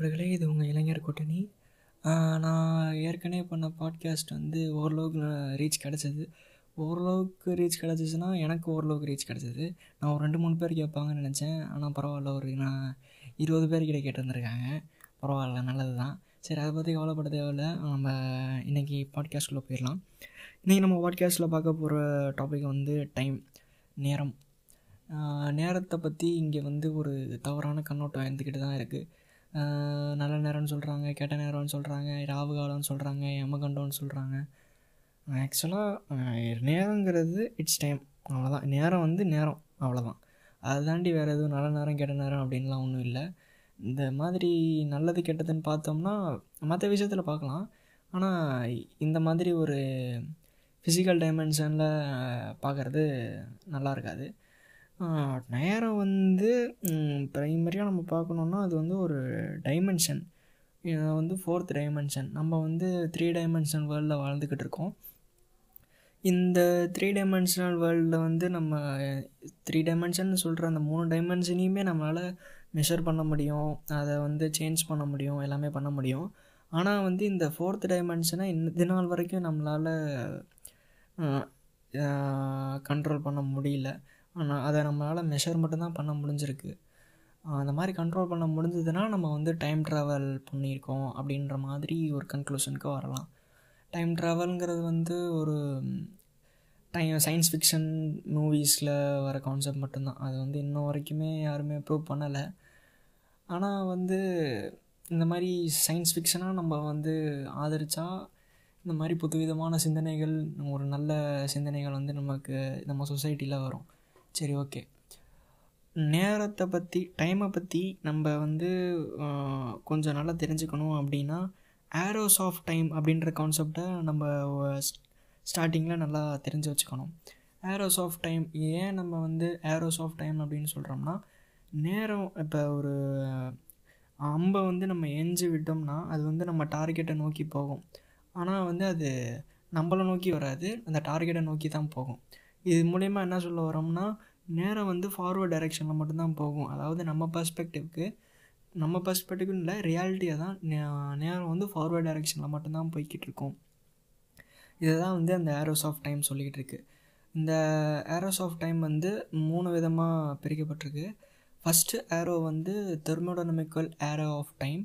நண்பர்களே இது உங்கள் இளைஞர் கூட்டணி. நான் ஏற்கனவே பண்ண பாட்காஸ்ட் வந்து ஓரளவுக்கு ரீச் கிடச்சிது. ஓரளவுக்கு ரீச் கிடச்சிச்சின்னா எனக்கு ஓரளவுக்கு ரீச் கிடச்சிது. நான் ஒரு ரெண்டு மூணு பேர் கேட்பாங்கன்னு நினச்சேன். ஆனால் பரவாயில்ல ஒரு நான் இருபது பேர்கிட்ட கேட்டிருந்துருக்காங்க. பரவாயில்ல நல்லது தான் சரி அதை பற்றி கவலைப்பட தேவையில்ல. நம்ம இன்றைக்கி பாட்காஸ்ட்டில் போயிடலாம். இன்றைக்கி நம்ம பாட்காஸ்ட்டில் பார்க்க போகிற டாபிக் வந்து டைம் நேரம். நேரத்தை பற்றி இங்கே வந்து ஒரு தவறான கண்ணோட்டம் இருந்துக்கிட்டு தான் இருக்குது நல்ல நேரம்னு சொல்கிறாங்க கெட்ட நேரம்னு சொல்கிறாங்க ராவு காலம்னு சொல்கிறாங்க எமகண்டோன்னு சொல்கிறாங்க ஆக்சுவலாக நேரங்கிறது இட்ஸ் டைம் அவ்வளோதான் நேரம் வந்து நேரம். அவ்வளோதான் அதை தாண்டி வேறு எதுவும் நல்ல நேரம் கெட்ட நேரம் அப்படின்லாம் ஒன்றும் இல்லை. இந்த மாதிரி நல்லது கெட்டதுன்னு பார்த்தோம்னா மற்ற விஷயத்தில் பார்க்கலாம். ஆனால் இந்த மாதிரி ஒரு ஃபிசிக்கல் டைமென்ஷனில் பார்க்குறது நல்லா இருக்காது. நேரம் வந்து ப்ரைமரியாக நம்ம பார்க்கணுன்னா அது வந்து ஒரு டைமென்ஷன் வந்து ஃபோர்த் டைமென்ஷன் நம்ம வந்து த்ரீ டைமென்ஷன் வேர்ல்டில் வாழ்ந்துக்கிட்டு இருக்கோம். இந்த த்ரீ டைமென்ஷனல் வேர்ல்டில் வந்து நம்ம த்ரீ டைமென்ஷன் சொல்கிற அந்த மூணு டைமென்ஷனையுமே நம்மளால் மெஷர் பண்ண முடியும். அதை வந்து சேஞ்ச் பண்ண முடியும். எல்லாமே பண்ண முடியும். ஆனால் வந்து இந்த ஃபோர்த் டைமென்ஷனை இந்த நாள் வரைக்கும் நம்மளால் கண்ட்ரோல் பண்ண முடியல. ஆனால் அதை நம்மளால் மெஷர் மட்டும்தான் பண்ண முடிஞ்சிருக்கு. அந்த மாதிரி கண்ட்ரோல் பண்ண முடிஞ்சதுன்னா நம்ம வந்து டைம் ட்ராவல் பண்ணியிருக்கோம் அப்படின்ற மாதிரி ஒரு கன்க்ளூஷனுக்கு வரலாம். டைம் ட்ராவல்ங்கிறது வந்து ஒரு டைம் சயின்ஸ் ஃபிக்ஷன் மூவிஸில் வர கான்செப்ட் மட்டும்தான். அது வந்து இன்ன வரைக்குமே யாருமே ப்ரூவ் பண்ணலை. ஆனால் வந்து இந்த மாதிரி சயின்ஸ் ஃபிக்ஷனாக நம்ம வந்து ஆதரித்தா இந்த மாதிரி புதுவிதமான சிந்தனைகள் ஒரு நல்ல சிந்தனைகள் வந்து நமக்கு நம்ம சொசைட்டியில் வரும். சரி ஓகே நேரத்தை பற்றி டைமை பற்றி நம்ம வந்து கொஞ்சம் நல்லா தெரிஞ்சுக்கணும் அப்படின்னா ஆரோஸ் ஆஃப் டைம் அப்படின்ற கான்செப்டை நம்ம ஸ்டார்டிங்கில் நல்லா தெரிஞ்சு வச்சுக்கணும். ஆரோஸ் ஆஃப் டைம் ஏன் நம்ம வந்து ஆரோஸ் ஆஃப் டைம் அப்படின்னு சொல்கிறோம்னா நேரம் இப்போ ஒரு அம்பை வந்து நம்ம எஞ்சி விட்டோம்னா அது வந்து நம்ம டார்கெட்டை நோக்கி போகும். ஆனால் வந்து அது நம்மளை நோக்கி வராது அந்த டார்கெட்டை நோக்கி தான் போகும். இது மூலயமா என்ன சொல்ல வரோம்னா நேரம் வந்து ஃபார்வர்ட் டைரெக்ஷனில் மட்டும்தான் போகும். அதாவது நம்ம பர்ஸ்பெக்டிவ்க்கு நம்ம பர்ஸ்பெக்டிவ்னு இல்லை ரியாலிட்டியாக தான் நேரம் வந்து ஃபார்வர்ட் டைரெக்ஷனில் மட்டும்தான் போய்கிட்டு இருக்கும். இதை தான் வந்து அந்த ஏரோஸ் ஆஃப் டைம் சொல்லிக்கிட்டு இருக்குது இந்த ஏரோஸ் ஆஃப் டைம் வந்து மூணு விதமாக பிரிக்கப்பட்டிருக்கு. ஃபஸ்ட்டு ஏரோ வந்து thermodynamical arrow of time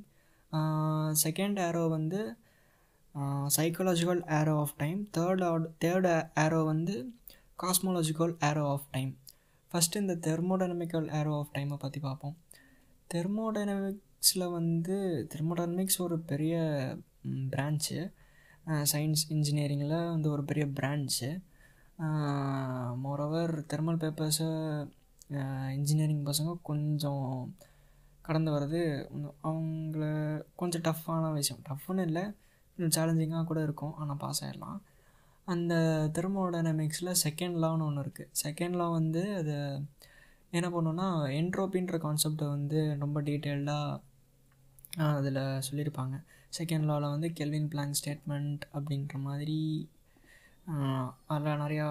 second arrow வந்து psychological arrow of time third add third arrow வந்து cosmological arrow of time first இந்த தெர்மோடைனமிக்கல் ஏரோ ஆஃப் டைமை பற்றி பார்ப்போம். தெர்மோடைனமிக்ஸில் வந்து தெர்மோடைனமிக்ஸ் ஒரு பெரிய பிரான்ச்சு சயின்ஸ் இன்ஜினியரிங்கில் வந்து ஒரு பெரிய பிரான்ச்சு மோரோவர் தெர்மல் பேப்பர்ஸை இன்ஜினியரிங் பசங்க கொஞ்சம் கடந்து வர்றது அவங்கள கொஞ்சம் டஃப்பான விஷயம். டஃப்னு இல்லை கொஞ்சம் சேலஞ்சிங்காக கூட இருக்கும். ஆனால் பாஸ் ஆகிடலாம் அந்த தெர்மோடைனமிக்ஸில் செகண்ட் லான்னு ஒன்று இருக்குது செகண்ட் லா வந்து அது என்ன பண்ணுன்னா என்ட்ரோப்பின்ற கான்செப்டை வந்து ரொம்ப டீட்டெயில்டாக அதில் சொல்லியிருப்பாங்க செகண்ட் லாவில் வந்து கெல்வின் பிளாங்க் ஸ்டேட்மெண்ட் அப்படின்ற மாதிரி அதில் நிறையா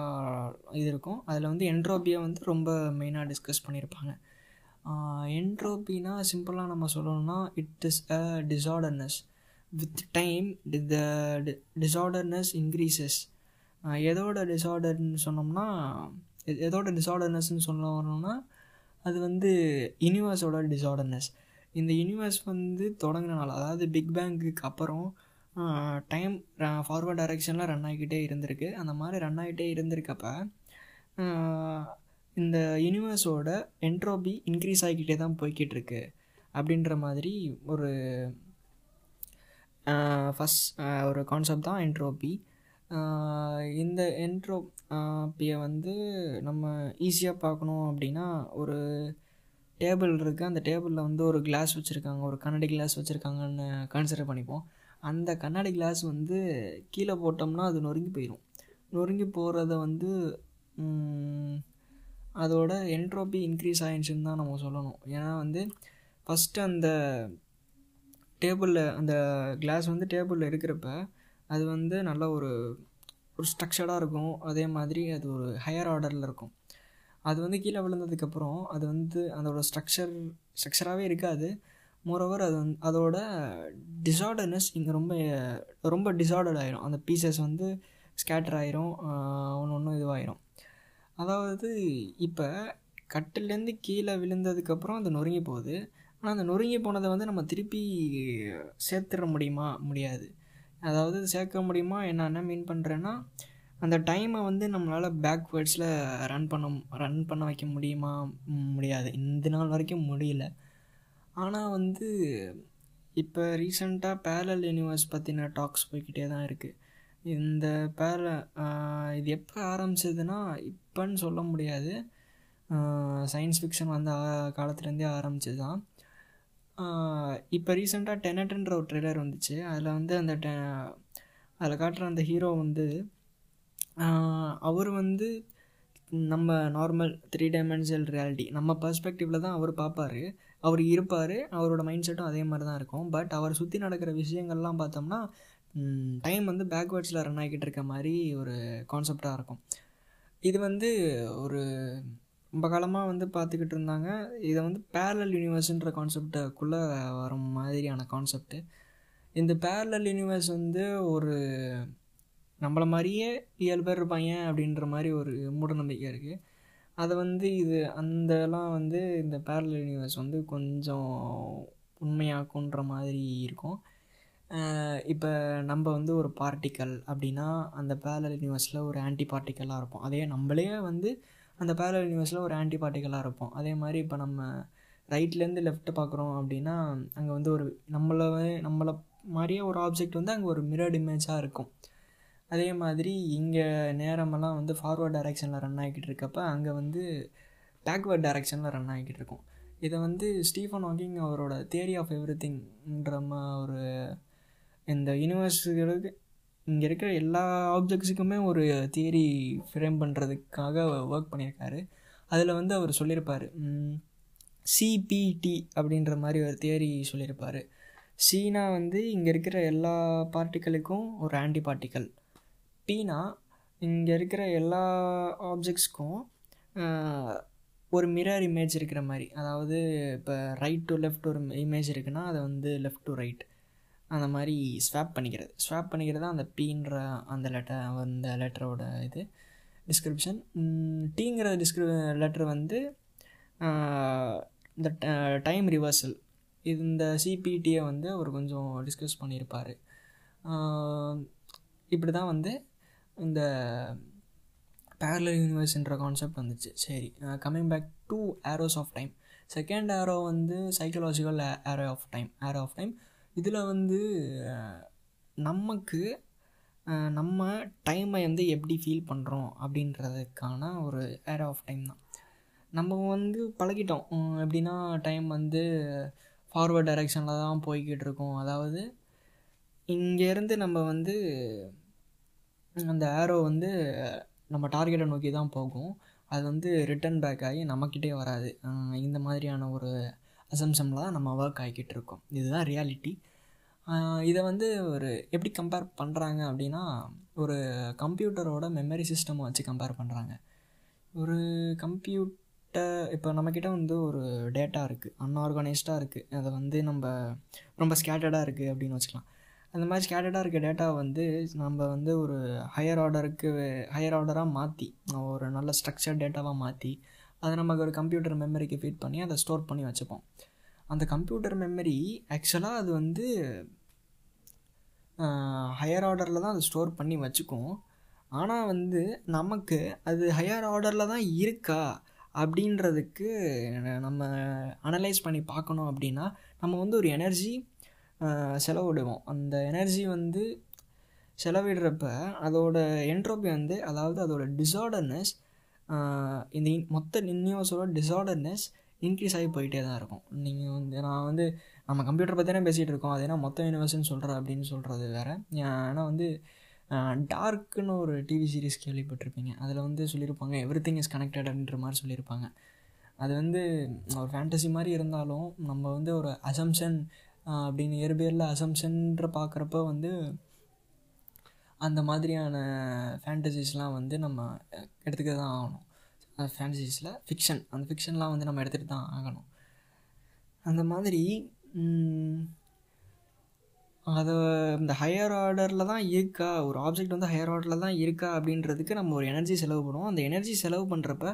இது இருக்கும். அதில் வந்து என்ட்ரோபியை வந்து ரொம்ப மெயினாக டிஸ்கஸ் பண்ணியிருப்பாங்க என்ட்ரோபினா சிம்பிளாக நம்ம சொல்லணும்னா it is a disorderness with time the disorderness increases எதோட டிஸார்டர்னு சொன்னோம்னா எதோட டிஸார்டர்னஸ்ன்னு சொல்ல வரணும்னா அது வந்து யூனிவர்ஸோட டிஸார்டர்னஸ் இந்த யூனிவர்ஸ் வந்து தொடங்கினால அதாவது பிக் பேங்குக்கு அப்புறம் டைம் ஃபார்வர்ட் டைரெக்ஷனில் ரன் ஆகிக்கிட்டே இருந்திருக்கு. அந்த மாதிரி ரன் ஆகிட்டே இருந்திருக்கப்ப இந்த யூனிவர்ஸோட என்ட்ரோபி இன்க்ரீஸ் ஆகிக்கிட்டே தான் போய்கிட்டு இருக்கு அப்படின்ற மாதிரி ஒரு ஃபஸ்ட் ஒரு கான்செப்ட் தான் என்ட்ரோபி இந்த என்ட்ரோப்பியை வந்து நம்ம ஈஸியாக பார்க்கணும் அப்படின்னா ஒரு டேபிள் இருக்குது அந்த டேபிளில் வந்து ஒரு கிளாஸ் வச்சுருக்காங்க. ஒரு கண்ணாடி கிளாஸ் வச்சுருக்காங்கன்னு கன்சிடர் பண்ணிப்போம். அந்த கண்ணாடி கிளாஸ் வந்து கீழே போட்டோம்னா அது நொறுங்கி போயிடும் நொறுங்கி போகிறத வந்து அதோட என்ட்ரோப்பி இன்க்ரீஸ் ஆயிடுச்சுன்னு தான் நம்ம சொல்லணும். ஏன்னா வந்து ஃபஸ்ட்டு அந்த டேபிளில் அந்த கிளாஸ் வந்து டேபிளில் இருக்கிறப்ப அது வந்து நல்ல ஒரு ஒரு ஸ்ட்ரக்சர்டாக இருக்கும். அதே மாதிரி அது ஒரு ஹையர் ஆர்டரில் இருக்கும். அது வந்து கீழே விழுந்ததுக்கப்புறம் அது வந்து அதோட ஸ்ட்ரக்சர் ஸ்ட்ரக்சராகவே இருக்காது. மோரோவர் அது வந்து அதோட டிசார்டர்னஸ் இங்கே ரொம்ப ரொம்ப டிசார்டர்ட் ஆயிரும். அந்த பீசஸ் வந்து ஸ்கேட்டர் ஆயிரும் ஒன்று ஒன்று இதுவாயிரும். அதாவது இப்போ கட்டிலேருந்து கீழே விழுந்ததுக்கப்புறம் அது நொறுங்கி போகுது. ஆனால் அந்த நொறுங்கி போனதை வந்து நம்ம திருப்பி சேர்த்துட முடியுமா? முடியாது. அதாவது சேர்க்க முடியுமா? என்ன என்ன மீன் பண்ணுறேன்னா அந்த டைமை வந்து நம்மளால் பேக்வேர்ட்ஸில் ரன் பண்ண ரன் பண்ண வைக்க முடியுமா? முடியாது. இந்த நாள் வரைக்கும் முடியல. ஆனால் வந்து இப்போ ரீசண்டாக பேரல் யூனிவர்ஸ் பற்றின டாக்ஸ் போய்க்கிட்டே தான் இருக்குது இந்த பேர இது எப்போ ஆரம்பிச்சதுன்னா இப்போன்னு சொல்ல முடியாது. சயின்ஸ் ஃபிக்ஷன் வந்த காலத்துலேருந்தே ஆரம்பிச்சது தான் இப்போ ரீசெண்டாக டெனட்ன்ற ஒரு ட்ரெய்லர் வந்துச்சு. அதில் வந்து அந்த டெ அதில் காட்டுற அந்த ஹீரோ வந்து அவர் வந்து நம்ம நார்மல் த்ரீ டைமென்ஷனல் ரியாலிட்டி நம்ம பர்ஸ்பெக்டிவில் தான் அவர் பார்ப்பாரு அவர் இருப்பார் அவரோட மைண்ட் செட்டும் அதே மாதிரி தான் இருக்கும். பட் அவர் சுற்றி நடக்கிற விஷயங்கள்லாம் பார்த்தோம்னா டைம் வந்து பேக்வேர்ட்ஸில் ரன் ஆகிக்கிட்டு இருக்க மாதிரி ஒரு கான்செப்டாக இருக்கும். இது வந்து ஒரு ரொம்ப காலமாக வந்து பார்த்துக்கிட்டு இருந்தாங்க. இதை வந்து பேரலல் யூனிவர்ஸுன்ற கான்செப்டுக்குள்ளே வர மாதிரியான கான்செப்ட்டு இந்த பேரலல் யூனிவர்ஸ் வந்து ஒரு நம்மளை மாதிரியே ஏழு பேர் இருப்பாங்க அப்படின்ற மாதிரி ஒரு மூடநம்பிக்கை இருக்குது அதை வந்து இது அந்தலாம் வந்து இந்த பேரலல் யூனிவர்ஸ் வந்து கொஞ்சம் உண்மையாக்குன்ற மாதிரி இருக்கும். இப்போ நம்ம வந்து ஒரு பார்ட்டிக்கல் அப்படின்னா அந்த பேரலல் யூனிவர்ஸில் ஒரு ஆன்டி பார்ட்டிக்கலாக இருப்போம். அதே நம்மளே வந்து அந்த பேரல் யூனிவர்ஸில் ஒரு ஆன்டி பார்ட்டிகளாக இருப்போம். அதே மாதிரி இப்போ நம்ம ரைட்லேருந்து லெஃப்ட் பார்க்குறோம் அப்படின்னா அங்கே வந்து ஒரு நம்மளை நம்மளை மாதிரியே ஒரு ஆப்ஜெக்ட் வந்து அங்கே ஒரு மிரர்ட் இமேஜாக இருக்கும். அதே மாதிரி இங்கே நேரமெல்லாம் வந்து ஃபார்வர்ட் டைரெக்ஷனில் ரன் ஆகிக்கிட்டு இருக்கப்ப அங்கே வந்து பேக்வேர்ட் டைரெக்ஷனில் ரன் ஆகிக்கிட்டு இருக்கும். இதை வந்து ஸ்டீஃபன் ஹாக்கிங் அவரோட தியரி ஆஃப் எவ்ரி திங்ன்ற ஒரு இந்த யூனிவர்ஸுகளுக்கு இங்கே இருக்கிற எல்லா ஆப்ஜெக்ட்ஸுக்குமே ஒரு தியரி ஃப்ரேம் பண்ணுறதுக்காக ஒர்க் பண்ணியிருக்காரு. அதில் வந்து அவர் சொல்லியிருப்பார் சிபிடி அப்படின்ற மாதிரி ஒரு தியரி சொல்லியிருப்பார். சீனா வந்து இங்கே இருக்கிற எல்லா பார்ட்டிக்கலுக்கும் ஒரு ஆன்டி பார்ட்டிக்கல் பீனா இங்கே இருக்கிற எல்லா ஆப்ஜெக்ட்ஸ்க்கும் ஒரு மிரர் இமேஜ் இருக்கிற மாதிரி. அதாவது இப்போ ரைட் டு லெஃப்ட் ஒரு இமேஜ் இருக்குன்னா அதை வந்து லெஃப்ட் டு ரைட் அந்த மாதிரி ஸ்வாப் பண்ணிக்கிறது. ஸ்வாப் பண்ணிக்கிறது தான் அந்த பீன்ற அந்த லெட்டர் அந்த லெட்டரோட இது டிஸ்கிரிப்ஷன் டீங்கிற டிஸ்கிரி லெட்டர் வந்து இந்த டைம் ரிவர்சல் இது இந்த சிபிடியை வந்து அவர் கொஞ்சம் டிஸ்கஸ் பண்ணியிருப்பார் இப்படி தான் வந்து இந்த பேரலர் யூனிவர்ஸ்ன்ற கான்செப்ட் வந்துச்சு. சரி coming back to arrows of time second arrow வந்து psychological arrow of time arrow of time இதில் வந்து நமக்கு நம்ம டைமை வந்து எப்படி ஃபீல் பண்ணுறோம் அப்படின்றதுக்கான ஒரு ஏரோ ஆஃப் டைம் தான். நம்ம வந்து பழகிட்டோம். எப்படின்னா டைம் வந்து ஃபார்வர்ட் டைரெக்ஷனில் தான் போய்கிட்டு இருக்கோம். அதாவது இங்கேருந்து நம்ம வந்து அந்த ஏரோ வந்து நம்ம டார்கெட்டை நோக்கி தான் போகும். அது வந்து ரிட்டன் பேக் ஆகி நம்மக்கிட்டே வராது. இந்த மாதிரியான ஒரு அசம்சமில் தான் நம்ம ஒர்க் ஆகிக்கிட்டு இருக்கோம். இதுதான் ரியாலிட்டி இதை வந்து ஒரு எப்படி கம்பேர் பண்ணுறாங்க அப்படின்னா ஒரு கம்ப்யூட்டரோட மெமரி சிஸ்டம் வச்சு கம்பேர் பண்ணுறாங்க ஒரு கம்ப்யூட்டர் இப்போ நம்மக்கிட்ட வந்து ஒரு டேட்டா இருக்குது அன்ஆர்கனைஸ்டாக இருக்குது அதை வந்து நம்ம ரொம்ப ஸ்கேட்டர்டாக இருக்குது அப்படின்னு வச்சுக்கலாம். அந்த மாதிரி ஸ்கேட்டர்டாக இருக்க டேட்டா வந்து நம்ம வந்து ஒரு ஹையர் ஆர்டருக்கு ஹையர் ஆர்டராக மாற்றி ஒரு நல்ல ஸ்ட்ரக்சர் டேட்டாவாக மாற்றி அதை நமக்கு ஒரு கம்ப்யூட்டர் மெமரிக்கு ஃபீட் பண்ணி அதை ஸ்டோர் பண்ணி வச்சுப்போம். அந்த கம்ப்யூட்டர் மெமரி ஆக்சுவலாக அது வந்து ஹையர் ஆர்டரில் தான் அது ஸ்டோர் பண்ணி வச்சுக்கும். ஆனால் வந்து நமக்கு அது ஹையர் ஆர்டரில் தான் இருக்கா அப்படின்றதுக்கு நம்ம அனலைஸ் பண்ணி பார்க்கணும் அப்படின்னா நம்ம வந்து ஒரு எனர்ஜி செலவிடுவோம். அந்த எனர்ஜி வந்து செலவிடுறப்ப அதோட என்ட்ரோபி வந்து அதாவது அதோட டிசார்டர்னஸ் இந்த மொத்த நியூஸோட டிஸார்டர்னஸ் இன்க்ரீஸ் ஆகி போயிட்டே தான் இருக்கும். நீங்கள் வந்து நான் வந்து நம்ம கம்ப்யூட்டர் பற்றி தானே பேசிகிட்டு இருக்கோம். அது ஏன்னா மொத்த யூனிவர்ஸ்னு சொல்கிற அப்படின்னு சொல்கிறது வேறு. ஏன்னா வந்து டார்க்குன்னு ஒரு டிவி சீரிஸ் கேள்விப்பட்டிருப்பீங்க. அதில் வந்து சொல்லியிருப்பாங்க எவ்ரி திங் இஸ் கனெக்டட்ன்ற மாதிரி சொல்லியிருப்பாங்க. அது வந்து ஒரு ஃபேண்டசி மாதிரி இருந்தாலும் நம்ம வந்து ஒரு அசம்ஷன் அப்படின்னு இயற்பியலில் அசம்ஷன்ற பார்க்குறப்ப வந்து அந்த மாதிரியான ஃபேண்டசிஸ்லாம் வந்து நம்ம எடுத்துக்க தான் ஆகணும். அந்த ஃபேண்டசிஸில் ஃபிக்ஷன் அந்த ஃபிக்ஷன்லாம் வந்து நம்ம எடுத்துகிட்டு தான் ஆகணும். அந்த மாதிரி அதை இந்த ஹையர் ஆர்டரில் தான் இருக்கா? ஒரு ஆப்ஜெக்ட் வந்து ஹையர் ஆர்டரில் தான் இருக்கா? அப்படின்றதுக்கு நம்ம ஒரு எனர்ஜி செலவு பண்ணுவோம். அந்த எனர்ஜி செலவு பண்ணுறப்ப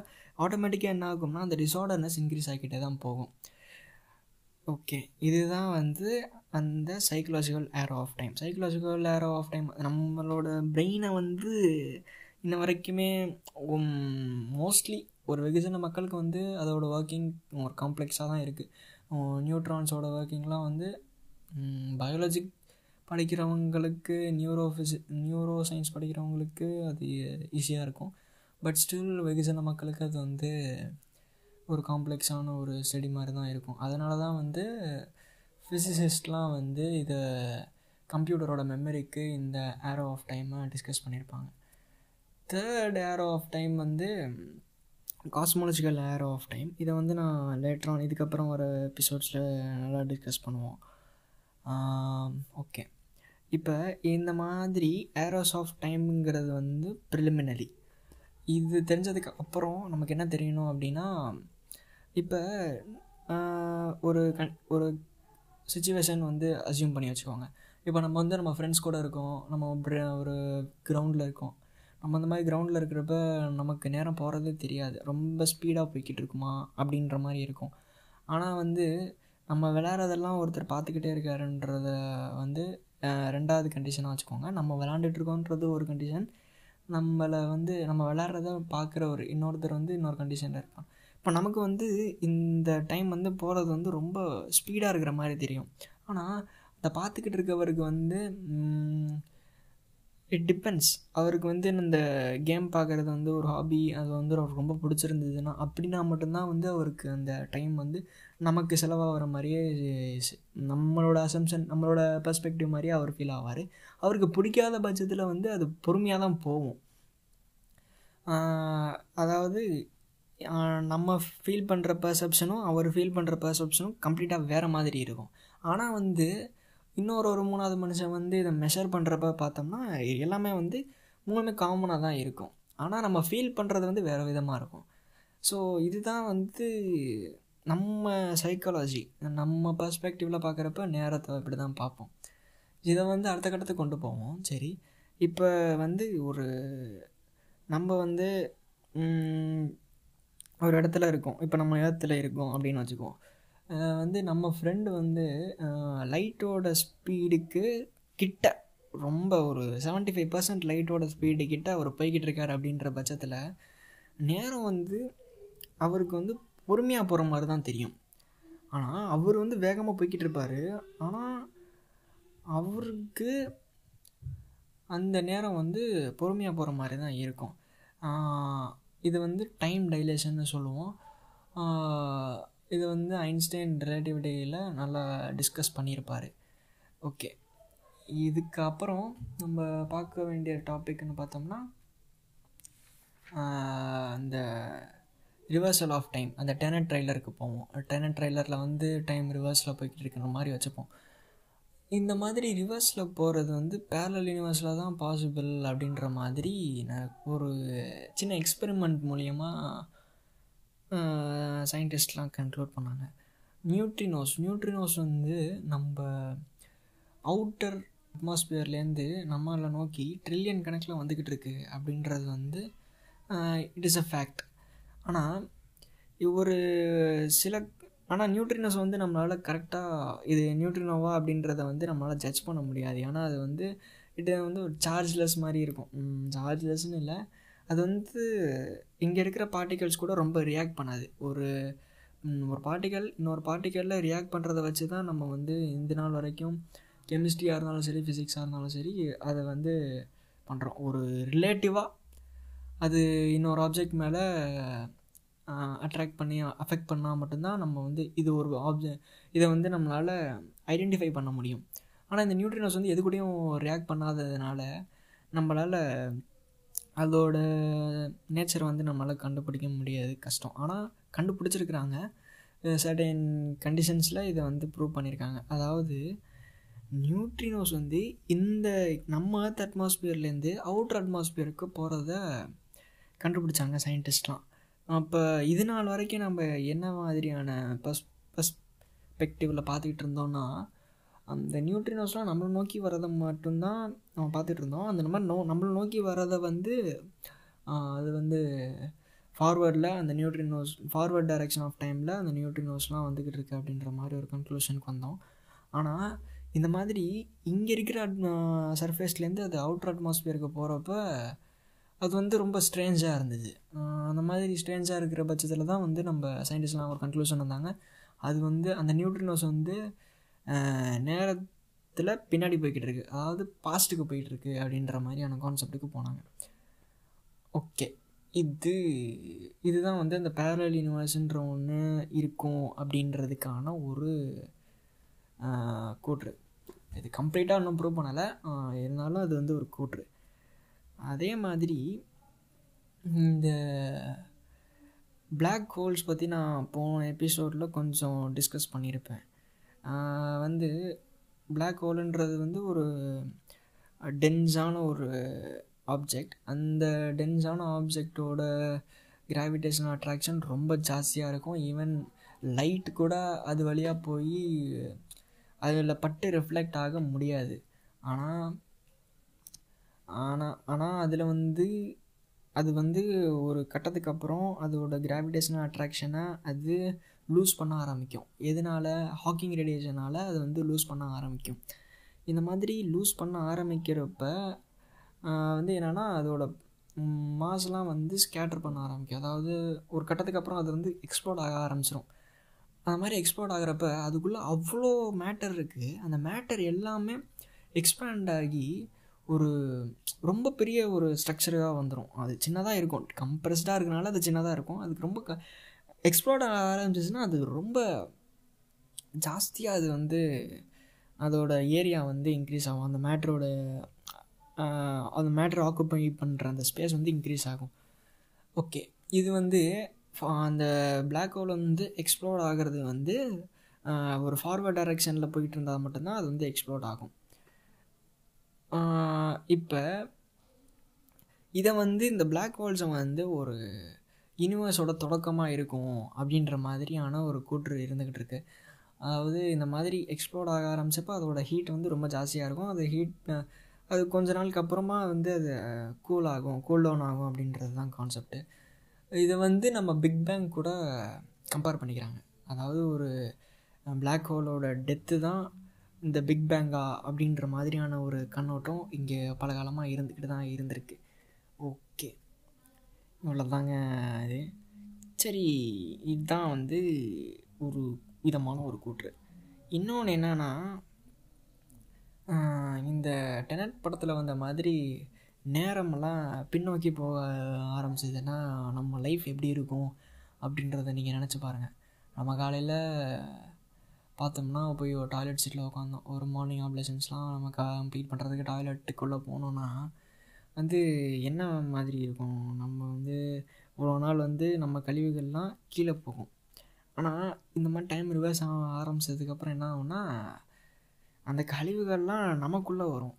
ஆட்டோமேட்டிக்காக என்ன ஆகும்னா அந்த டிஸார்டர்னஸ் இன்க்ரீஸ் ஆகிக்கிட்டே தான் போகும். ஓகே இதுதான் வந்து அந்த psychological arrow of time psychological arrow of time நம்மளோட பிரெயினை வந்து இன்ன வரைக்குமே மோஸ்ட்லி ஒரு வெகுஜன மக்களுக்கு வந்து அதோட ஒர்க்கிங் ஒரு காம்ப்ளெக்ஸாக தான் இருக்குது நியூட்ரான்ஸோட ஒர்க்கிங்லாம் வந்து பயாலஜி படிக்கிறவங்களுக்கு நியூரோ ஃபிசி நியூரோ சயின்ஸ் படிக்கிறவங்களுக்கு அது ஈஸியாக இருக்கும். பட் ஸ்டில் வெகுஜன மக்களுக்கு அது வந்து ஒரு காம்ப்ளெக்ஸான ஒரு ஸ்டடி மாதிரி தான் இருக்கும். அதனால தான் வந்து ஃபிசிசிஸ்ட்லாம் வந்து இதை கம்ப்யூட்டரோட மெமரிக்கு இந்த ஏரோ ஆஃப் டைமை டிஸ்கஸ் பண்ணியிருப்பாங்க தேர்ட் ஏரோ ஆஃப் டைம் வந்து காஸ்மாலஜிக்கல் ஏரோ ஆஃப் டைம் இதை வந்து நான் லேட்டரான் இதுக்கப்புறம் வர எபிசோட்ஸில் நல்லா டிஸ்கஸ் பண்ணுவோம். ஓகே இப்போ இந்த மாதிரி ஏரோஸ் ஆஃப் டைமுங்கிறது வந்து ப்ரிலிமினரி இது தெரிஞ்சதுக்கு அப்புறம் நமக்கு என்ன தெரியணும் அப்படின்னா இப்போ ஒரு கண் ஒரு சுச்சுவேஷன் வந்து அசியூம் பண்ணி வச்சுக்கோங்க. இப்போ நம்ம வந்து நம்ம ஃப்ரெண்ட்ஸ் கூட இருக்கோம் நம்ம ஒரு கிரவுண்டில் இருக்கோம். நம்ம அந்த மாதிரி கிரவுண்டில் இருக்கிறப்ப நமக்கு நேரம் போகிறதே தெரியாது. ரொம்ப ஸ்பீடாக போய்கிட்டு இருக்குமா அப்படின்ற மாதிரி இருக்கும். ஆனால் வந்து நம்ம விளையாடுறதெல்லாம் ஒருத்தர் பார்த்துக்கிட்டே இருக்காருன்றத வந்து ரெண்டாவது கண்டிஷனாக வச்சுக்கோங்க. நம்ம விளாண்டுட்ருக்கோன்றது ஒரு கண்டிஷன் நம்மளை வந்து நம்ம விளாட்றத பார்க்குற ஒரு இன்னொருத்தர் வந்து இன்னொரு கண்டிஷனில் இருப்பான் இப்போ நமக்கு வந்து இந்த டைம் வந்து போகிறது வந்து ரொம்ப ஸ்பீடாக இருக்கிற மாதிரி தெரியும். ஆனால் அதை பார்த்துக்கிட்டு இருக்கவருக்கு வந்து இட் டிபெண்ட்ஸ் அவருக்கு வந்து இந்த கேம் பார்க்குறது வந்து ஒரு ஹாபி அது வந்து அவருக்கு ரொம்ப பிடிச்சிருந்ததுன்னா அப்படின்னா மட்டும்தான் வந்து அவருக்கு அந்த டைம் வந்து நமக்கு செலவாகிற மாதிரியே நம்மளோட அசம்ஷன் நம்மளோட பர்ஸ்பெக்டிவ் மாதிரியே அவர் ஃபீல் ஆவார். அவருக்கு பிடிக்காத பட்சத்தில் வந்து அது பொறுமையாக தான் போகும் அதாவது நம்ம ஃபீல் பண்ணுற பர்செப்ஷனும் அவர் ஃபீல் பண்ணுற பர்செப்ஷனும் கம்ப்ளீட்டாக வேறு மாதிரி இருக்கும். ஆனால் வந்து இன்னொரு ஒரு மூணாவது மனுஷன் வந்து இதை மெஷர் பண்ணுறப்ப பார்த்தோம்னா எல்லாமே வந்து மூணுமே காமனாக தான் இருக்கும். ஆனால் நம்ம ஃபீல் பண்ணுறது வந்து வேறு விதமாக இருக்கும். ஸோ இதுதான் வந்து நம்ம சைக்காலஜி நம்ம பர்ஸ்பெக்டிவில் பார்க்குறப்ப நேரத்தை இப்படி தான் பார்ப்போம். இதை வந்து அடுத்த கட்டத்துக்கு கொண்டு போவோம். சரி. இப்போ வந்து ஒரு நம்ம வந்து ஒரு இடத்துல இருக்கோம். இப்போ நம்ம இடத்துல இருக்கோம் அப்படின்னு வச்சுக்குவோம். வந்து நம்ம ஃப்ரெண்டு வந்து லைட்டோட ஸ்பீடுக்கு கிட்ட ரொம்ப ஒரு செவன்ட்டி ஃபைவ் பர்சன்ட் லைட்டோட ஸ்பீடு கிட்ட அவர் போய்கிட்டு இருக்கார் அப்படின்ற பட்சத்தில் நேரம் வந்து அவருக்கு வந்து பொறுமையாக போகிற மாதிரி தான் தெரியும். ஆனால் அவர் வந்து வேகமாக போய்கிட்டு இருப்பார். ஆனால் அவருக்கு அந்த நேரம் வந்து பொறுமையாக போகிற மாதிரி தான் இருக்கும். இது வந்து டைம் டைலேஷன்னு சொல்லுவோம். இது வந்து ஐன்ஸ்டைன் ரிலேட்டிவிட்டியில் நல்லா டிஸ்கஸ் பண்ணியிருப்பார் ஓகே. இதுக்கப்புறம் நம்ம பார்க்க வேண்டிய டாபிக்னு பார்த்தோம்னா அந்த ரிவர்சல் ஆஃப் டைம் அந்த டெனட் ட்ரைலருக்கு போவோம். டெனட் ட்ரைலரில் வந்து டைம் ரிவர்ஸில் போய்கிட்டு இருக்கிற மாதிரி வச்சுப்போம். இந்த மாதிரி ரிவர்ஸில் போகிறது வந்து பேரல் யூனிவர்ஸில் தான் பாசிபிள் அப்படின்ற மாதிரி நான் ஒரு சின்ன எக்ஸ்பெரிமெண்ட் மூலியமாக சயின்டிஸ்ட்லாம் கன்க்ளூட் பண்ணாங்க. நியூட்ரினோஸ் நியூட்ரினோஸ் வந்து நம்ம அவுட்டர் அட்மாஸ்பியர்லேருந்து நம்மளை நோக்கி ட்ரில்லியன் கணக்கில் வந்துக்கிட்டு இருக்கு அப்படின்றது வந்து இட் இஸ் அ ஃபேக்ட் ஆனால் ஒரு சில ஆனால் நியூட்ரினோஸ் வந்து நம்மளால் கரெக்டாக இது நியூட்ரினோவா அப்படின்றத வந்து நம்மளால் ஜட்ஜ் பண்ண முடியாது. ஏன்னா அது வந்து இது வந்து ஒரு சார்ஜ்லெஸ் மாதிரி இருக்கும். சார்ஜ்லெஸ்னு இல்லை. அது வந்து இங்கே இருக்கிற பார்ட்டிகல்ஸ் கூட ரொம்ப ரியாக்ட் பண்ணாது. ஒரு ஒரு பார்ட்டிக்கல் இன்னொரு பார்ட்டிக்கலில் ரியாக்ட் பண்ணுறத வச்சு தான் நம்ம வந்து இந்த நாள் வரைக்கும் கெமிஸ்ட்ரியாக இருந்தாலும் சரி ஃபிசிக்ஸாக இருந்தாலும் சரி அதை வந்து பண்ணுறோம் ஒரு ரிலேட்டிவாக அது இன்னொரு ஆப்ஜெக்ட் மேலே அட்ராக்ட் பண்ணி அஃபெக்ட் பண்ணால் மட்டும்தான் நம்ம வந்து இது ஒரு ஆப்ஜெக்ட் இதை வந்து நம்மளால் ஐடென்டிஃபை பண்ண முடியும். ஆனால் இந்த நியூட்ரினோஸ் வந்து எது கூடயும் ரியாக்ட் பண்ணாததுனால நம்மளால் அதோட நேச்சர் வந்து நம்மளால் கண்டுபிடிக்க முடியாது. கஷ்டம். ஆனால் கண்டுபிடிச்சிருக்கிறாங்க. சர்டன் கண்டிஷன்ஸில் இதை வந்து ப்ரூவ் பண்ணியிருக்காங்க அதாவது நியூட்ரினோஸ் வந்து இந்த நம்ம ஏர்த் அட்மாஸ்பியர்லேருந்து அவுட்ரு அட்மாஸ்பியருக்கு போகிறத கண்டுபிடிச்சாங்க சயின்டிஸ்ட்லாம் அப்போ இது நாள் வரைக்கும் நம்ம என்ன மாதிரியான பஸ் பஸ் பார்த்துக்கிட்டு இருந்தோம்னா அந்த நியூட்ரினோஸ்லாம் நம்மளை நோக்கி வரதை மட்டும்தான் நம்ம பார்த்துட்டு இருந்தோம். அந்த மாதிரி நோ நம்மளை நோக்கி வரதை வந்து அது வந்து ஃபார்வேர்டில் அந்த நியூட்ரினோஸ் ஃபார்வர்ட் டைரெக்ஷன் ஆஃப் டைமில் அந்த நியூட்ரினோஸ்லாம் வந்துக்கிட்டு இருக்குது அப்படின்ற மாதிரி ஒரு கன்க்ளூஷனுக்கு வந்தோம். ஆனால் இந்த மாதிரி இங்கே இருக்கிற சர்ஃபேஸ்லேருந்து அது அவுட்ரு அட்மாஸ்பியருக்கு போகிறப்ப அது வந்து ரொம்ப ஸ்ட்ரேஞ்சாக இருந்தது. அந்த மாதிரி ஸ்ட்ரேஞ்சாக இருக்கிற பட்சத்தில் தான் வந்து நம்ம சயின்டிஸ்ட்லாம் ஒரு கன்க்ளூஷன் வந்தாங்க. அது வந்து அந்த நியூட்ரினோஸ் வந்து நேரத்தில் பின்னாடி போய்கிட்டு இருக்கு. அதாவது பாஸ்ட்டுக்கு போயிட்டுருக்கு அப்படின்ற மாதிரியான கான்செப்ட்டுக்கு போனாங்க. ஓகே இது இதுதான் வந்து அந்த பேரல் யூனிவர்ஸ்ன்ற ஒன்று இருக்கும் அப்படின்றதுக்கான ஒரு கூற்று. இது கம்ப்ளீட்டாக இன்னும் ப்ரூவ் பண்ணலை. இருந்தாலும் அது வந்து ஒரு கூற்று. அதே மாதிரி இந்த பிளாக் ஹோல்ஸ் பற்றி நான் போன எபிசோடில் கொஞ்சம் டிஸ்கஸ் பண்ணியிருப்பேன். வந்து பிளாக் ஹோலுன்றது வந்து ஒரு டென்ஸான ஒரு ஆப்ஜெக்ட் அந்த டென்ஸான ஆப்ஜெக்டோட கிராவிடேஷன் அட்ராக்ஷன் ரொம்ப ஜாஸ்தியாக இருக்கும். ஈவன் லைட் கூட அது வழியாக போய் அதில் பட்டு ரிஃப்ளெக்ட் ஆக முடியாது. ஆனால் ஆனால் ஆனால் அதில் வந்து அது வந்து ஒரு கட்டத்துக்கு அப்புறம் அதோட கிராவிடேஷனல் அட்ராக்ஷனை அது லூஸ் பண்ண ஆரம்பிக்கும். எதனால்? ஹாக்கிங் ரேடியேஷனால் அது வந்து லூஸ் பண்ண ஆரம்பிக்கும். இந்த மாதிரி லூஸ் பண்ண ஆரம்பிக்கிறப்ப வந்து என்னென்னா அதோட மாஸ்லாம் வந்து ஸ்கேட்டர் பண்ண ஆரம்பிக்கும். அதாவது ஒரு கட்டத்துக்கு அப்புறம் அது வந்து எக்ஸ்ப்ளோர்ட் ஆக ஆரம்பிச்சிடும் அந்த மாதிரி எக்ஸ்ப்ளோர்ட் ஆகிறப்ப அதுக்குள்ளே அவ்வளோ மேட்டர் இருக்குது அந்த மேட்டர் எல்லாமே எக்ஸ்பேண்ட் ஆகி ஒரு ரொம்ப பெரிய ஒரு ஸ்ட்ரக்சராக வந்துடும் அது சின்னதாக இருக்கும். கம்ப்ரெஸ்டாக இருக்கனால அது சின்னதாக இருக்கும். அதுக்கு ரொம்ப க எக்ஸ்ப்ளோர்ட் ஆக ஆரம்பிச்சிச்சுன்னா அது ரொம்ப ஜாஸ்தியாக அது வந்து அதோட ஏரியா வந்து இன்க்ரீஸ் ஆகும். அந்த மேட்ரோட அந்த மேட்ரு ஆக்குப்பை பண்ணுற அந்த ஸ்பேஸ் வந்து இன்க்ரீஸ் ஆகும். ஓகே இது வந்து அந்த பிளாக் ஹோல் வந்து எக்ஸ்ப்ளோர்ட் ஆகிறது வந்து ஒரு ஃபார்வர்ட் டைரெக்ஷனில் போயிட்டு இருந்தால் மட்டும்தான் அது வந்து எக்ஸ்ப்ளோர்ட் ஆகும். இப்போ இதை வந்து இந்த பிளாக் ஹோல்ஸை வந்து ஒரு யூனிவர்ஸோட தொடக்கமாக இருக்கும் அப்படின்ற மாதிரியான ஒரு கூற்று இருந்துக்கிட்டு இருக்கு. அதாவது இந்த மாதிரி எக்ஸ்ப்ளோர்ட் ஆக ஆரம்பிச்சப்போ அதோட ஹீட் வந்து ரொம்ப ஜாஸ்தியாக இருக்கும். அது ஹீட் அது கொஞ்ச நாளுக்கு அப்புறமா வந்து அது கூல் ஆகும் கூல் டவுன் ஆகும் அப்படின்றது தான் கான்செப்ட்டு இதை வந்து நம்ம பிக் பேங் கூட கம்பேர் பண்ணிக்கிறாங்க. அதாவது ஒரு பிளாக் ஹோலோட டெத்து தான் இந்த பிக் பேங்கா அப்படின்ற மாதிரியான ஒரு கண்ணோட்டம் இங்கே பல காலமாக இருந்துக்கிட்டு தான் இருந்திருக்கு. ஓகே. இவ்வளோதாங்க இது. சரி இதுதான் வந்து ஒரு விதமான ஒரு கூற்று. இன்னொன்று என்னென்னா இந்த டெனட் படத்தில் வந்த மாதிரி நேரமெல்லாம் பின்னோக்கி போக ஆரம்பிச்சதுன்னா நம்ம லைஃப் எப்படி இருக்கும் அப்படின்றத நீங்கள் நினச்சி பாருங்கள் நம்ம காலையில் பார்த்தோம்னா போய் ஒரு டாய்லெட் சீட்டில் உட்காந்தோம் ஒரு மார்னிங் ஆப்ரேஷன்ஸ்லாம் நம்ம கம்ப்ளீட் பண்ணுறதுக்கு டாய்லெட்டுக்குள்ளே போனோன்னா வந்து என்ன மாதிரி இருக்கும்? நம்ம வந்து இவ்வளோ நாள் வந்து நம்ம கழிவுகள்லாம் கீழே போகும். ஆனால் இந்த மாதிரி டைம் ரிவர்ஸ் ஆக ஆரம்பித்ததுக்கப்புறம் என்ன ஆகும்னா அந்த கழிவுகள்லாம் நமக்குள்ளே வரும்.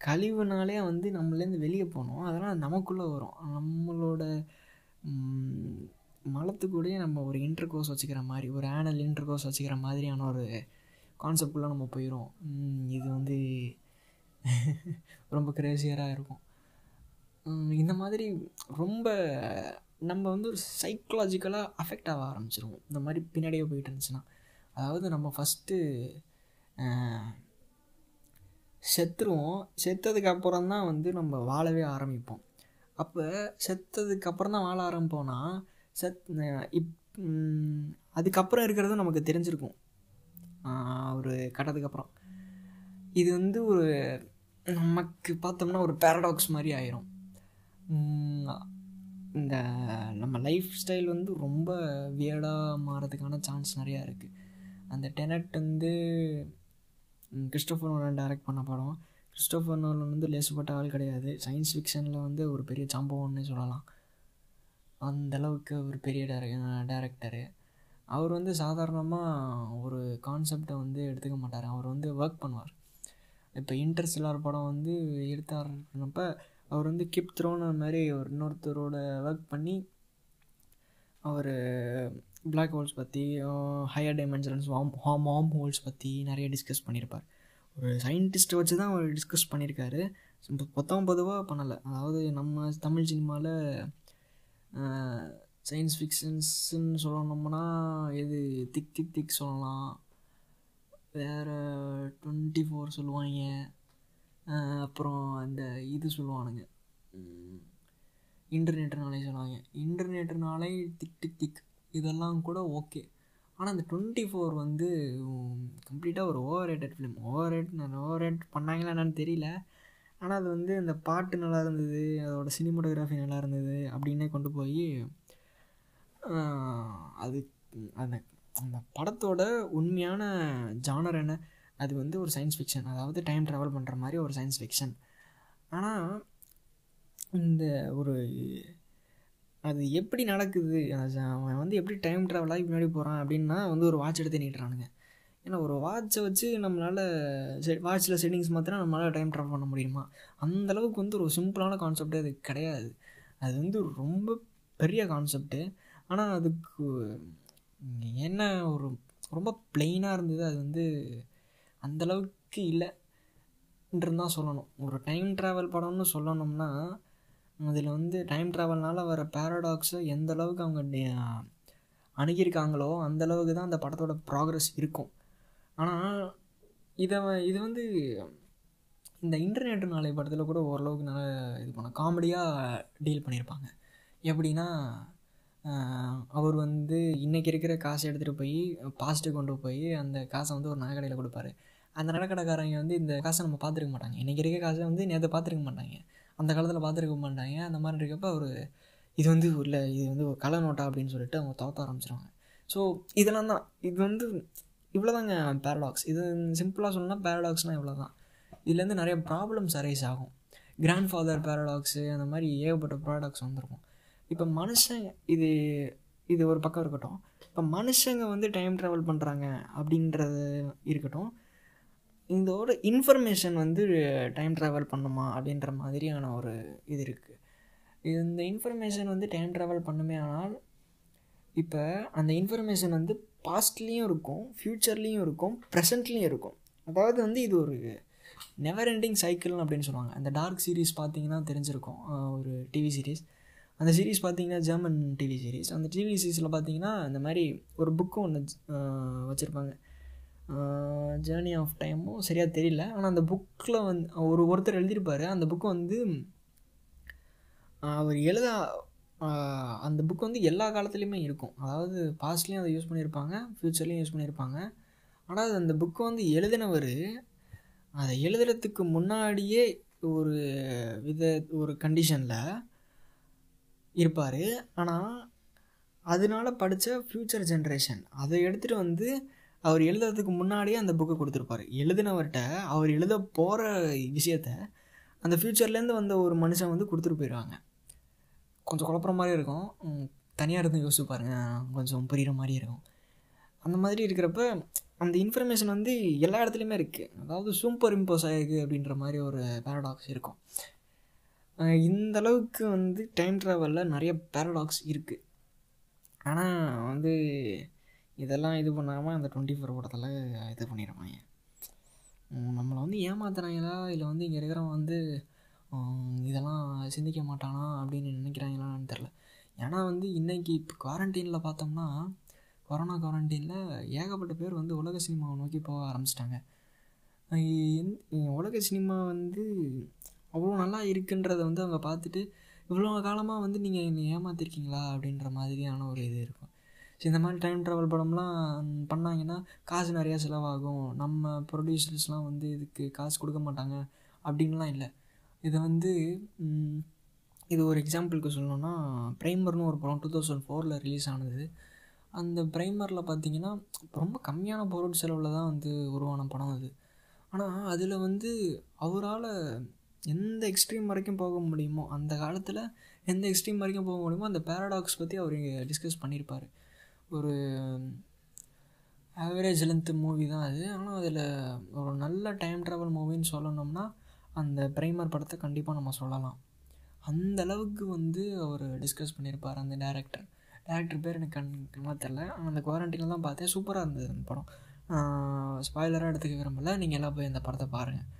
கழிவுனாலே வந்து நம்மளேருந்து வெளியே போகணும். அதெல்லாம் நமக்குள்ளே வரும். நம்மளோட மலத்துக்கூடயே நம்ம ஒரு இன்டர் கோர்ஸ் வச்சுக்கிற மாதிரி ஒரு ஆனல் இன்டர் கோர்ஸ் வச்சுக்கிற மாதிரியான ஒரு கான்செப்டுள்ளே நம்ம போயிடும் இது வந்து ரொம்ப கிரேசியராக இருக்கும். இந்த மாதிரி ரொம்ப நம்ம வந்து ஒரு சைக்கலாஜிக்கலாக அஃபெக்ட் ஆக ஆரம்பிச்சிருவோம். இந்த மாதிரி பின்னாடியே போயிட்டு இருந்துச்சுன்னா. அதாவது நம்ம ஃபஸ்ட்டு செத்துருவோம். செத்ததுக்கு அப்புறம் தான் வந்து நம்ம வாழவே ஆரம்பிப்போம். அப்போ செத்ததுக்கு அப்புறம் தான் வாழ ஆரம்பிப்போம்னா சத் இப் அதுக்கப்புறம் இருக்கிறதும் நமக்கு தெரிஞ்சிருக்கும். ஒரு கட்டத்துக்கு அப்புறம். இது வந்து ஒரு நமக்கு பார்த்தோம்னா ஒரு பேரடாக்ஸ் மாதிரி ஆயிரும். இந்த நம்ம லைஃப் ஸ்டைல் வந்து ரொம்ப வியர்டாக மாறதுக்கான சான்ஸ் நிறையா இருக்குது அந்த டெனட் வந்து கிறிஸ்டோஃபர் நோலன் டைரக்ட் பண்ண படம். கிறிஸ்டோஃபர் நோலன் வந்து லேசுப்பட்ட ஆள் கிடையாது. சயின்ஸ் ஃபிக்ஷனில் வந்து ஒரு பெரிய சம்பவம்னு சொல்லலாம். அந்தளவுக்கு ஒரு பெரிய டேர டேரக்டரு அவர் வந்து சாதாரணமாக ஒரு கான்செப்டை வந்து எடுத்துக்க மாட்டார். அவர் வந்து ஒர்க் பண்ணுவார். இப்போ இன்டர்ஸ்டெல்லார் படம் வந்து எடுத்தாருன்னப்ப அவர் வந்து கிப் த்ரோன மாதிரி ஒரு இன்னொருத்தரோட ஒர்க் பண்ணி அவர் பிளாக் ஹோல்ஸ் பற்றி ஹையர் டைமென்ஷன்ஸ் வாம் ஹாம் வாம் ஹோல்ஸ் பற்றி நிறைய டிஸ்கஸ் பண்ணியிருப்பார் ஒரு சயின்டிஸ்ட்டை வச்சு தான் அவர் டிஸ்கஸ் பண்ணியிருக்காரு இப்போ பொத்தம் பொதுவாக பண்ணலை. அதாவது நம்ம தமிழ் சினிமாவில் சயின்ஸ் ஃபிக்ஷன்ஸ்ன்னு சொல்லணும்னா எது? திக் திக் திக் சொல்லலாம். வேறு டுவெண்ட்டி ஃபோர் சொல்லுவாங்க அப்புறம் அந்த இது சொல்லுவானுங்க. இன்டர்நெட்டுனாலே சொல்லுவாங்க. இன்டர்நெட்டுனாலே திக் டிக் திக். இதெல்லாம் கூட ஓகே. ஆனால் அந்த டுவெண்ட்டி ஃபோர் வந்து கம்ப்ளீட்டாக ஒரு over rated film over rate over rate பண்ணாங்களா என்னன்னு தெரியல. ஆனால் அது வந்து அந்த பாட்டு நல்லா இருந்தது அதோட சினிமோட்டோகிராஃபி நல்லா இருந்தது அப்படின்னே கொண்டு போய் அது அந்த அந்த படத்தோட உண்மையான ஜானர் என்ன? அது வந்து ஒரு சயின்ஸ் ஃபிக்ஷன் அதாவது டைம் ட்ராவல் பண்ணுற மாதிரி ஒரு சயின்ஸ் ஃபிக்ஷன் ஆனால் இந்த ஒரு அது எப்படி நடக்குது? அவன் வந்து எப்படி டைம் ட்ராவலாகி முன்னாடி போகிறான் அப்படின்னா வந்து ஒரு வாட்ச் எடுத்து நீட்டுறானுங்க ஏன்னா ஒரு வாட்சை வச்சு நம்மளால் செ வாட்சில் செட்டிங்ஸ் மாற்றினா நம்மளால் டைம் ட்ராவல் பண்ண முடியுமா? அந்தளவுக்கு வந்து ஒரு சிம்பிளான கான்செப்டே அது கிடையாது. அது வந்து ரொம்ப பெரிய கான்செப்ட்டு ஆனால் அதுக்கு என்ன ஒரு ரொம்ப பிளெயினாக இருந்தது அது வந்து அந்தளவுக்கு இல்லைன்றது தான் சொல்லணும். ஒரு டைம் ட்ராவல் படம்னு சொல்லணும்னா அதில் வந்து டைம் ட்ராவல்னால் வர பேரடாக்ஸை எந்த அளவுக்கு அவங்க அணுகியிருக்காங்களோ அந்தளவுக்கு தான் அந்த படத்தோட ப்ராக்ரஸ் இருக்கும். ஆனால் இதை இது வந்து இந்த இன்டர்நெட் நாளை படத்தில் கூட ஓரளவுக்கு நல்லா இது பண்ண காமெடியாக டீல் பண்ணியிருப்பாங்க எப்படின்னா அவர் வந்து இன்றைக்கி இருக்கிற காசை எடுத்துகிட்டு போய் பாஸ்ட்டு கொண்டு போய் அந்த காசை வந்து ஒரு நகைக்கடையில் கொடுப்பாரு. அந்த நகைக்கடைக்காரங்க வந்து இந்த காசை நம்ம பார்த்துருக்க மாட்டாங்க. இன்றைக்கி இருக்க காசை வந்து நேற்று பார்த்துருக்க மாட்டாங்க. அந்த காலத்தில் பார்த்துருக்க மாட்டாங்க. அந்த மாதிரி இருக்கப்போ அவர் இது வந்து இல்லை இது வந்து ஒரு கலை நோட்டா அப்படின்னு சொல்லிட்டு அவங்க துவத்த ஆரம்பிச்சிருவாங்க. ஸோ இதெல்லாம் தான். இது வந்து இவ்வளோதாங்க பேரடாக்ஸ் இது சிம்பிளாக சொல்லணும்னா பேரடாக்ஸ்னால் இவ்வளோ தான் இதுலேருந்து நிறைய ப்ராப்ளம்ஸ் அரைஸ் ஆகும். கிராண்ட் ஃபாதர் பேரடாக்ஸு அந்த மாதிரி ஏகப்பட்ட ப்ராடக்ட்ஸ் வந்திருக்கும். இப்போ மனுஷன் இது இது ஒரு பக்கம் இருக்கட்டும். இப்போ மனுஷங்க வந்து டைம் ட்ராவல் பண்ணுறாங்க அப்படின்றது இருக்கட்டும். இதோட இன்ஃபர்மேஷன் வந்து டைம் ட்ராவல் பண்ணுமா அப்படின்ற மாதிரியான ஒரு இது இருக்குது இந்த இன்ஃபர்மேஷன் வந்து டைம் ட்ராவல் பண்ணுமே ஆனால் இப்போ அந்த இன்ஃபர்மேஷன் வந்து பாஸ்ட்லேயும் இருக்கும் ஃப்யூச்சர்லேயும் இருக்கும் ப்ரெசண்ட்லேயும் இருக்கும். அதாவது வந்து இது ஒரு நெவர் எண்டிங் சைக்கிள் அப்படின்னு சொல்லுவாங்க. அந்த டார்க் சீரீஸ் பார்த்தீங்கன்னா தெரிஞ்சிருக்கும். ஒரு டிவி சீரீஸ் அந்த சீரீஸ் பார்த்தீங்கன்னா ஜெர்மன் டிவி சீரீஸ் அந்த டிவி சீரீஸில் பார்த்தீங்கன்னா இந்த மாதிரி ஒரு புக்கும் ஒன்று வச்சுருப்பாங்க. ஜேர்னி ஆஃப் டைமும் சரியாக தெரியல. ஆனால் அந்த புக்கில் வந்து ஒரு ஒருத்தர் எழுதியிருப்பார். அந்த புக்கு வந்து அவர் எழுத அந்த புக் வந்து எல்லா காலத்துலேயுமே இருக்கும். அதாவது பாஸ்ட்லேயும் அதை யூஸ் பண்ணியிருப்பாங்க ஃப்யூச்சர்லேயும் யூஸ் பண்ணியிருப்பாங்க. ஆனால் அந்த புக்கை வந்து எழுதினவர் அதை எழுதுறதுக்கு முன்னாடியே ஒரு வித ஒரு கண்டிஷனில் இருப்பார். ஆனால் அதனால படித்த ஃப்யூச்சர் ஜென்ரேஷன் அதை எடுத்துகிட்டு வந்து அவர் எழுதுறதுக்கு முன்னாடியே அந்த புக்கை கொடுத்துருப்பாரு. எழுதினவர்கிட்ட அவர் எழுத போகிற விஷயத்த அந்த ஃப்யூச்சர்லேருந்து வந்த ஒரு மனுஷன் வந்து கொடுத்துட்டு போயிடுவாங்க கொஞ்சம் குழப்புற மாதிரி இருக்கும். தனியாக இருந்து யோசிச்சு பாருங்கள் கொஞ்சம் புரிகிற மாதிரி இருக்கும். அந்த மாதிரி இருக்கிறப்ப அந்த இன்ஃபர்மேஷன் வந்து எல்லா இடத்துலையுமே இருக்குது அதாவது சூப்பர் இம்போஸ் ஆகிருக்கு அப்படின்ற மாதிரி ஒரு பேரடாக்ஸ் இருக்கும். இந்த அளவுக்கு வந்து டைம் ட்ராவலில் நிறைய பேரடாக்ஸ் இருக்குது ஆனால் வந்து இதெல்லாம் இது பண்ணாமல் அந்த டுவெண்ட்டி ஃபோர் படத்தில் இது பண்ணிடுவாங்க நம்மளை வந்து ஏமாத்துறாங்களா? இல்லை வந்து இங்கே இருக்கிறவங்க வந்து இதெல்லாம் சிந்திக்க மாட்டானா அப்படின்னு நினைக்கிறாங்களான்னு தெரில ஏன்னா வந்து இன்றைக்கி இப்போ குவாரண்டீனில் பார்த்தோம்னா கொரோனா குவாரண்டீனில் ஏகப்பட்ட பேர் வந்து உலக சினிமாவை நோக்கி போக ஆரம்பிச்சிட்டாங்க. உலக சினிமா வந்து அவ்வளோ நல்லா இருக்குன்றதை வந்து அவங்க பார்த்துட்டு இவ்வளோ காலமாக வந்து நீங்கள் என்னை ஏமாத்திருக்கீங்களா அப்படின்ற மாதிரியான ஒரு இது இருக்கும். ஸோ இந்த மாதிரி டைம் ட்ராவல் படம்லாம் பண்ணாங்கன்னா காசு நிறையா செலவாகும். நம்ம ப்ரொடியூசர்ஸ்லாம் வந்து இதுக்கு காசு கொடுக்க மாட்டாங்க அப்படின்லாம் இல்லை. இதை வந்து இது ஒரு எக்ஸாம்பிளுக்கு சொல்லணுன்னா ப்ரைமர்னு ஒரு படம் டூ தௌசண்ட் ஃபோரில் ரிலீஸ் ஆனது. அந்த ப்ரைமரில் பார்த்தீங்கன்னா ரொம்ப கம்மியான பொருள் செலவில் தான் வந்து உருவான படம் அது. ஆனால் அதில் வந்து அவரால் எந்த எக்ஸ்ட்ரீம் வரைக்கும் போக முடியுமோ அந்த காலத்தில் எந்த எக்ஸ்ட்ரீம் வரைக்கும் போக முடியுமோ அந்த பேரடாக்ஸ் பற்றி அவர் டிஸ்கஸ் பண்ணியிருப்பார் ஒரு ஆவரேஜ் லென்த்து மூவி தான் அது. ஆனால் அதில் ஒரு நல்ல டைம் ட்ராவல் மூவின்னு சொல்லணும்னா அந்த ப்ரைமர் படத்தை கண்டிப்பாக நம்ம சொல்லலாம். அந்த அளவுக்கு வந்து அவர் டிஸ்கஸ் பண்ணியிருப்பார் அந்த டேரக்டர் டேரக்டர் பேர் எனக்கு கண் தெரில ஆனால் அந்த குவாரண்டைனில் தான் பார்த்தேன் சூப்பராக இருந்தது அந்த படம். ஸ்பாய்லராக எடுத்துக்க விரும்பல. நீங்கள் எல்லாம் போய் அந்த படத்தை பாருங்கள்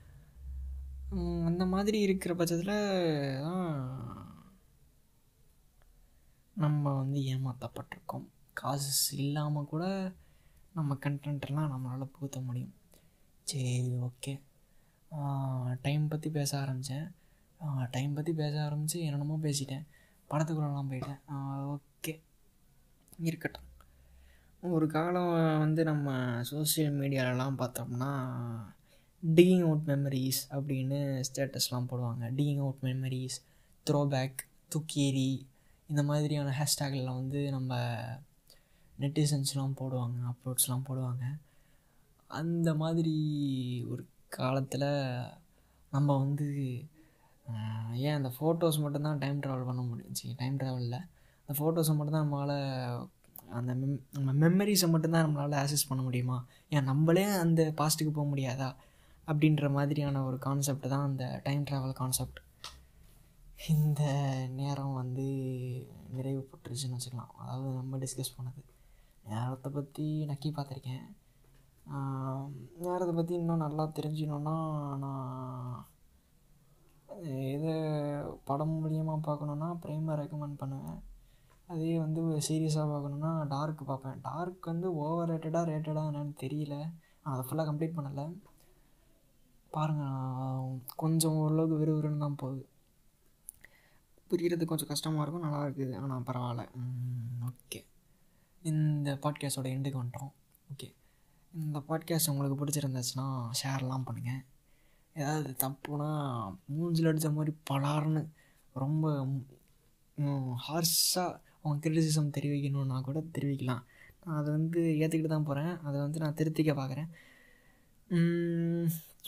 அந்த மாதிரி இருக்கிற பட்சத்தில் தான் நம்ம வந்து ஏமாற்றப்பட்டிருக்கோம் காசு இல்லாமல் கூட நம்ம கண்டென்ட்லாம் நம்மளால் புகுத்த முடியும். சரி ஓகே டைம் பற்றி பேச ஆரம்பித்தேன் டைம் பற்றி பேச ஆரம்பித்து என்னென்னமோ பேசிட்டேன். படத்துக்குள்ளெல்லாம் போயிட்டேன். ஓகே இருக்கட்டும். ஒரு காலம் வந்து நம்ம சோசியல் மீடியாலலாம் பார்த்தோம்னா டிகிங் அவுட் மெமரிஸ் அப்படின்னு ஸ்டேட்டஸ்லாம் போடுவாங்க. Digging out memories throw back துக்கேரி இந்த மாதிரியான ஹேஷ்டேக்லாம் வந்து நம்ம நெட்டிசன்ஸ்லாம் போடுவாங்க அப்லோட்ஸ்லாம் போடுவாங்க. அந்த மாதிரி ஒரு காலத்தில் நம்ம வந்து ஏன் அந்த ஃபோட்டோஸ் மட்டும்தான் டைம் ட்ராவல் பண்ண முடிஞ்சு டைம் ட்ராவலில் அந்த ஃபோட்டோஸை மட்டும்தான் நம்மளால் அந்த மெம் நம்ம மெமரிஸை மட்டும்தான் நம்மளால் ஆக்சஸ் பண்ண முடியுமா? ஏன் நம்மளே அந்த பாஸ்ட்டுக்கு போக முடியாதா? அப்படின்ற மாதிரியான ஒரு கான்செப்ட் தான் அந்த டைம் ட்ராவல் கான்செப்ட் இந்த நேரம் வந்து நிறைவு பெற்றுச்சுன்னு வச்சுக்கலாம். அதாவது நம்ம டிஸ்கஸ் பண்ணது. நேரத்தை பற்றி நக்கி பார்த்துருக்கேன். நேரத்தை பற்றி இன்னும் நல்லா தெரிஞ்சிக்கணுன்னா நான் எது படம் மூலியமாக பார்க்கணுன்னா ப்ரைமை ரெக்கமெண்ட் பண்ணுவேன். அதே வந்து சீரியஸாக பார்க்கணுன்னா டார்க் பார்ப்பேன். டார்க் வந்து ஓவர் ரேட்டடாக ரேட்டடாக என்னென்னு தெரியல. அதை ஃபுல்லாக கம்ப்ளீட் பண்ணலை. பாருங்கள் கொஞ்சம் ஓரளவுக்கு விறுவிறுன்னு தான் போகுது. புரிகிறது கொஞ்சம் கஷ்டமாக இருக்கும் நல்லா இருக்குது. ஆனால் பரவாயில்ல. ஓகே இந்த பாட்காஸ்டோட எண்டுக்கு வந்துட்டோம். ஓகே இந்த பாட்காஸ்ட் உங்களுக்கு பிடிச்சிருந்துச்சுன்னா ஷேர்லாம் பண்ணுங்கள் ஏதாவது தப்புனா மூஞ்சில் அடித்த மாதிரி பலார்னு ரொம்ப ஹார்ஷாக அவங்க கிரிட்டிசிசம் தெரிவிக்கணுன்னா கூட தெரிவிக்கலாம். நான் அதை வந்து ஏற்றுக்கிட்டு தான் போகிறேன் அதை வந்து நான் திருத்திக்க பார்க்குறேன்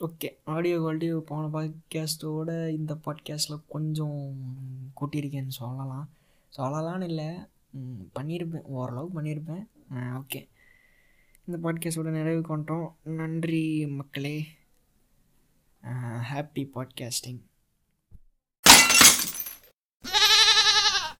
ஓகே ஆடியோ குவாலிட்டி போன பாட்காஸ்ட்டோட இந்த பாட்காஸ்ட்டில் கொஞ்சம் கூட்டியிருக்கேன்னு சொல்லலாம். சொல்லலான்னு இல்லை. பண்ணியிருப்பேன். ஓரளவுக்கு பண்ணியிருப்பேன். ஓகே இந்த பாட்காஸ்டோட நிறைவு கொண்டோம். நன்றி மக்களே. Happy podcasting